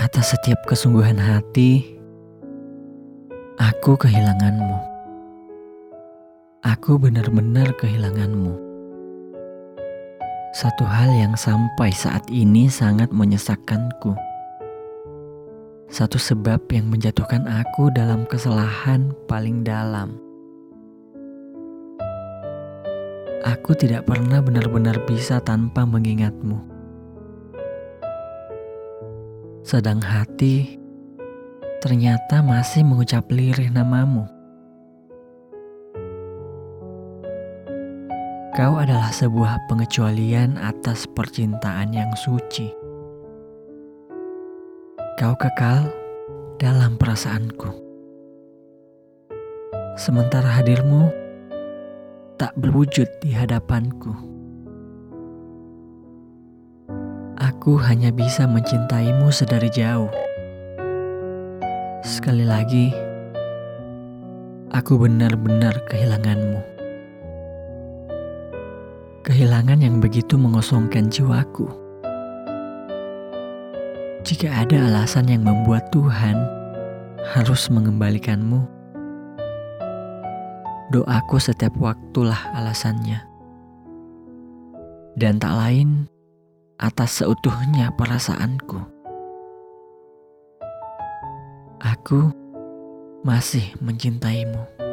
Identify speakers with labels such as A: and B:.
A: Atas setiap kesungguhan hati, aku kehilanganmu. Aku benar-benar kehilanganmu. Satu hal yang sampai saat ini sangat menyesakkanku. Satu sebab yang menjatuhkan aku dalam kesalahan paling dalam. Aku tidak pernah benar-benar bisa tanpa mengingatmu. Sedang hati ternyata masih mengucap lirih namamu. Kau adalah sebuah pengecualian atas percintaan yang suci. Kau kekal dalam perasaanku. Sementara hadirmu tak berwujud di hadapanku. Aku hanya bisa mencintaimu sedari jauh. Sekali lagi, aku benar-benar kehilanganmu. Kehilangan yang begitu mengosongkan jiwaku. Jika ada alasan yang membuat Tuhan harus mengembalikanmu, Doaku setiap waktulah alasannya. Dan tak lain atas seutuhnya perasaanku. Aku masih mencintaimu.